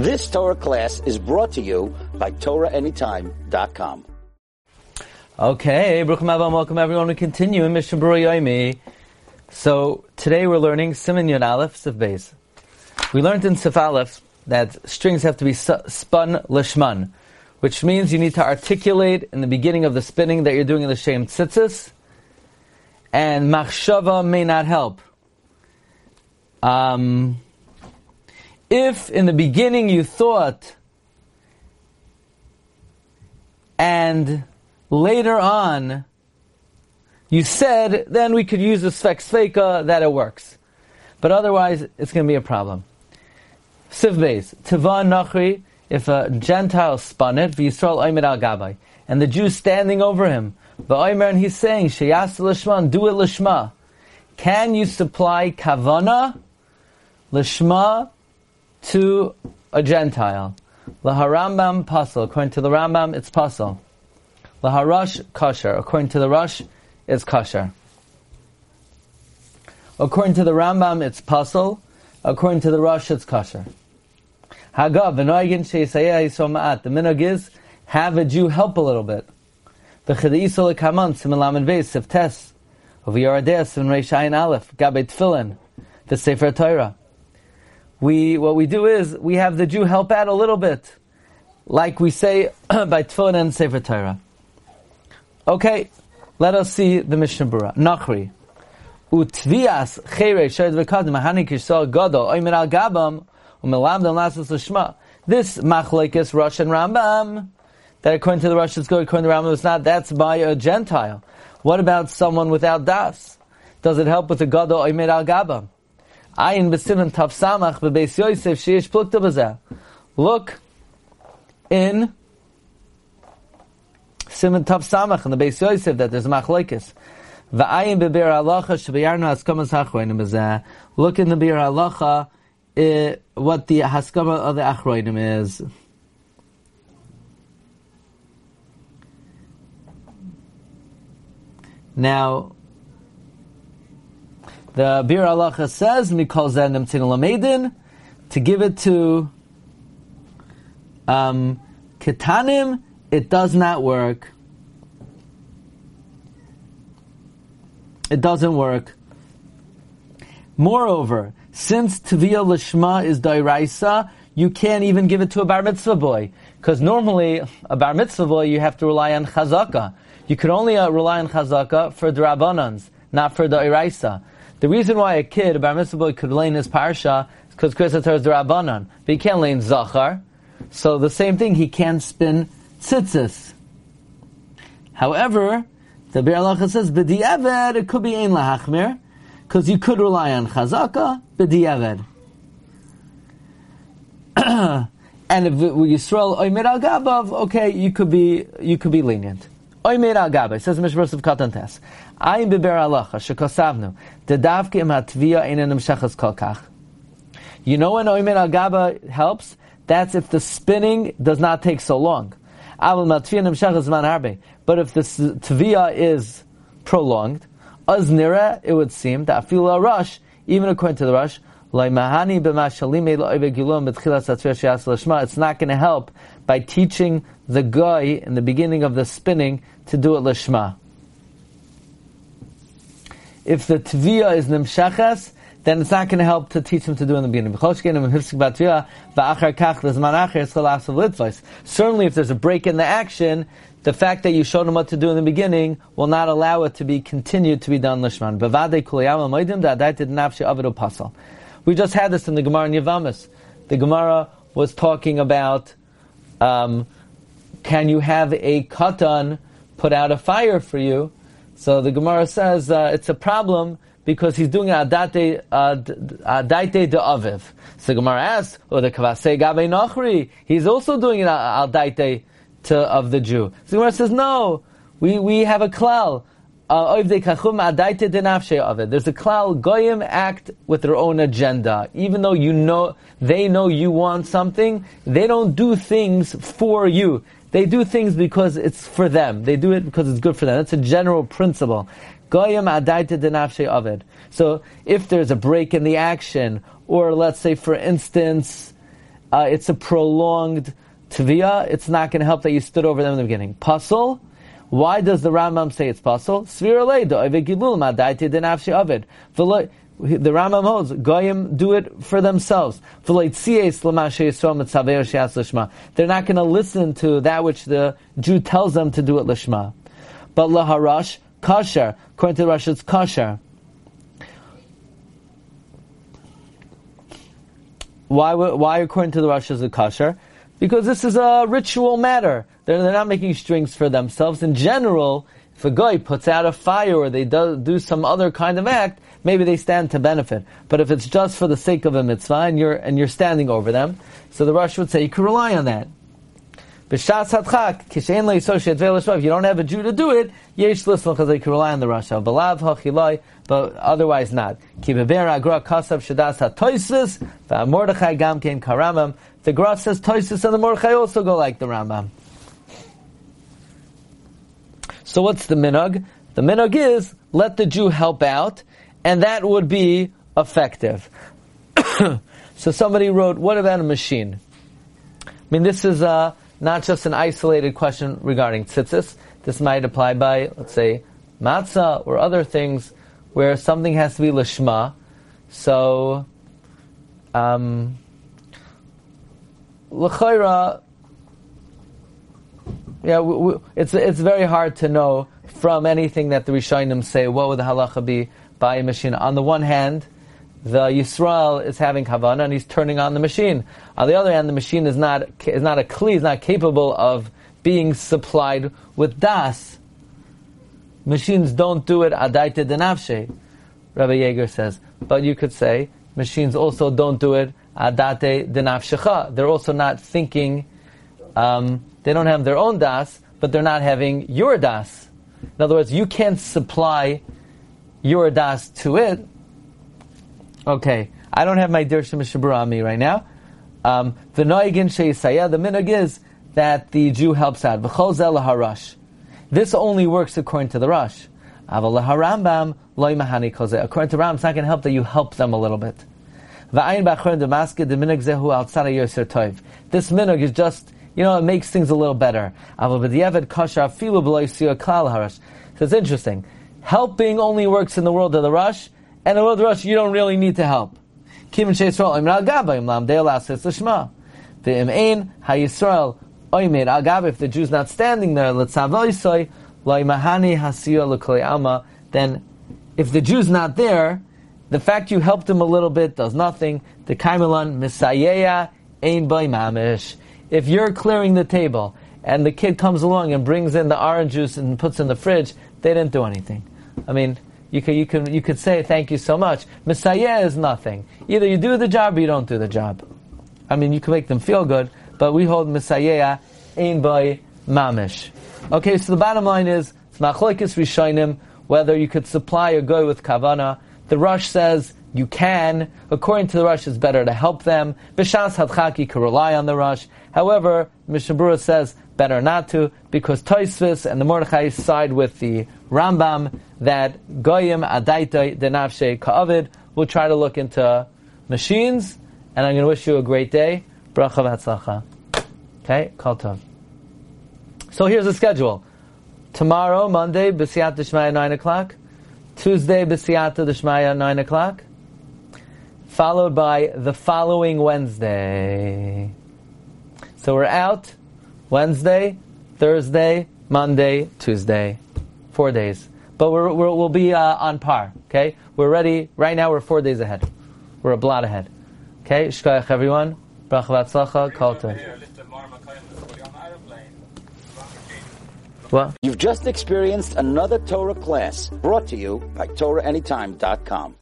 This Torah class is brought to you by TorahAnytime.com. Okay, Baruch welcome everyone. We continue in Mishnah Yomi. So today we're learning Siman Yud Aleph Sif Beis. We learned in Sif Aleph that strings have to be spun lishman, which means you need to articulate in the beginning of the spinning that you're doing in the Shem Tzitzis, and machshava may not help. Um, if in the beginning you thought and later on you said, then we could use the svek that it works. But otherwise, it's going to be a problem. Sif Beis, Tiva Nachri, if a Gentile spun it, V'Yisrael Oimed al Gabai, and the Jew standing over him, V'Oimer, and he's saying, Sheyas Lishman, do it Lishma. Can you supply Kavana, Lishma, to a Gentile? Laharambam Pasal, according to the Rambam, it's Pasal. Laharash Kosher, according to the Rush, it's Kosher. According to the Rambam, it's Pasal. According to the Rush, it's Kosher. Hagav, v'noigin. The minog is, have a Jew help a little bit. V'chadisol kaman, simen veis, siftes. Over Yeradeh, simen reish ayin aleph, gabe tefillin, the Sefer Torah. We, what we do is, we have the Jew help out a little bit. Like we say by tefillin and Sefer Torah. Okay, let us see the Mishnah Berurah. Nachri. Utvias chere shed v'kadim mahani kishsal gadol oimer al gabam umelamdam lasas l'shma. This machlekes Rosh and Rambam, that according to the Rosh is good, according to the Rambam it's not, that's by a Gentile. What about someone without das? Does it help with the gadol oimer al gabam? Ayin b'simen taf samach b'beis Yosef sheish plukta b'zeh. Look in Simon Tav Samach in the Beis Yosef that there's machlekes. V'ayin beber halacha shebiyarnu haskamas hachroinim bezeh. Look in the beer halacha uh, what the haskama of the achroinim is. Now, the Bir Halacha says, Mikol Zenim Lamedin, to give it to um, Ketanim, it does not work. It doesn't work. Moreover, since Tviyah Lishma is Dairaisa, you can't even give it to a Bar Mitzvah boy. Because normally, a Bar Mitzvah boy, you have to rely on Chazaka. You could only uh, rely on Chazaka for the Rabbanans, not for the Iraisa. The reason why a kid, a Bar Mitzvah boy, could lay in his Parsha is because Chris is the Rabbanan. But he can't lay Zachar. So the same thing, he can't spin tzitzis. However, the Bir Halacha says, b'di'eved, it could be ein lahachmir, because you could rely on chazaka, b'di'eved. and if Yisrael oimer al gabav, okay, you could be, you could be lenient. Oimer al gabav, says the Mishra of Katan Tes. Ayin beber alacha, shekosavnu, dedavke im hatvia einen imshachas kolkach. You know when oimer al gaba helps? That's if the spinning does not take so long. But if the tvia is prolonged, nira, it would seem that afil rush, even according to the rush, it's not going to help by teaching the guy in the beginning of the spinning to do it lishma. If the tvia is nimshachas, then it's not going to help to teach him to do in the beginning. Certainly, if there's a break in the action, the fact that you showed him what to do in the beginning will not allow it to be continued to be done lishman. We just had this in the Gemara in Yavamis. The Gemara was talking about um, can you have a katan put out a fire for you? So the Gemara says uh, it's a problem because he's doing adate adaite de aviv. So the Gemara asks, "Oh, the kavase gabe nachri." He's also doing an adaite to of the Jew. So Gemara says, "No, we we have a klal." There's a klal goyim act with their own agenda. Even though you know they know you want something, they don't do things for you. They do things because it's for them. They do it because it's good for them. That's a general principle. Goyim adaita denafshe. So if there's a break in the action, or let's say for instance, uh, it's a prolonged tvia. It's not going to help that you stood over them in the beginning. Puzzle. Why does the Rambam say it's puzzle? The Rambam holds goyim do it for themselves. They're not going to listen to that which the Jew tells them to do it lishma. But laharash kasher, according to the Rosh, it's kasher. Why, why according to the Rosh is it kasher? Because this is a ritual matter. They're, they're not making strings for themselves. In general, if a guy puts out a fire or they do, do some other kind of act, maybe they stand to benefit. But if it's just for the sake of a mitzvah and you're, and you're standing over them, so the Rosh would say you could rely on that. If you don't have a Jew to do it, yesh because they can rely on the Rasha. But otherwise not. Kein karamam. The Gra says toisis and the Mordechai also go like the Rambam. So what's the minog? The minog is let the Jew help out, and that would be effective. so somebody wrote, what about a machine? I mean, this is uh, not just an isolated question regarding tzitzis. This might apply by, let's say, matzah or other things where something has to be lishma. So, um, yeah, we, we, it's it's very hard to know from anything that the Rishonim say what would the halacha be by a machine. On the one hand, the Yisrael is having kavana and he's turning on the machine. On the other hand, the machine is not is not a kli, is not capable of being supplied with das. Machines don't do it adaite denavshe. Rabbi Yeager says, but you could say machines also don't do it adate denavshecha. They're also not thinking. Um, they don't have their own das, but they're not having your das. In other words, you can't supply your das to it Okay, I don't have my on me right now. Um, the Noigin Sheisaya, the minog is that the Jew helps out. V'chol harash. This only works according to the Rush. Aval harambam loy mahani koze. According to Ram, it's not going to help that you help them a little bit. V'ayin b'achron demaske the minog zehu al tzara toiv. This minog is just, you know, it makes things a little better. So it's interesting. Helping only works in the world of the Rush, and in the world of the rush, you don't really need to help. If the Jew's not standing there, then if the Jew's not there, the fact you helped him a little bit does nothing. The kaimelan misayeya ein mamish. If you're clearing the table, and the kid comes along and brings in the orange juice and puts in the fridge, they didn't do anything. I mean, you could, you could, you could say thank you so much. Messiah is nothing. Either you do the job or you don't do the job. I mean, you can make them feel good, but we hold Messiah ain by mamish. Okay, so the bottom line is, machlokes rishonim, whether you could supply a guy with kavana. The Rush says you can. According to the Rush, it's better to help them. Bishas hadchaki can rely on the Rush. However, Mishnah Berurah says better not to, because Toisvis and the Mordechai side with the Rambam that Goyim Adaitai Denavshe Ka'avid will try to look into machines, and I'm going to wish you a great day. Bracha v'atzlacha. Okay, Kol Tov. So here's the schedule. Tomorrow, Monday, B'siyat Dishmaya 9 o'clock. Tuesday, B'siyat Dishmaya 9 o'clock. Followed by the following Wednesday. So we're out Wednesday, Thursday, Monday, Tuesday. Four days. But we will be uh, on par, okay? We're ready. Right now we're four days ahead. We're a blot ahead. Okay? Shkoyach everyone. Bracha v'atzlacha. Kol What? You've just experienced another Torah class brought to you by TorahAnytime.com.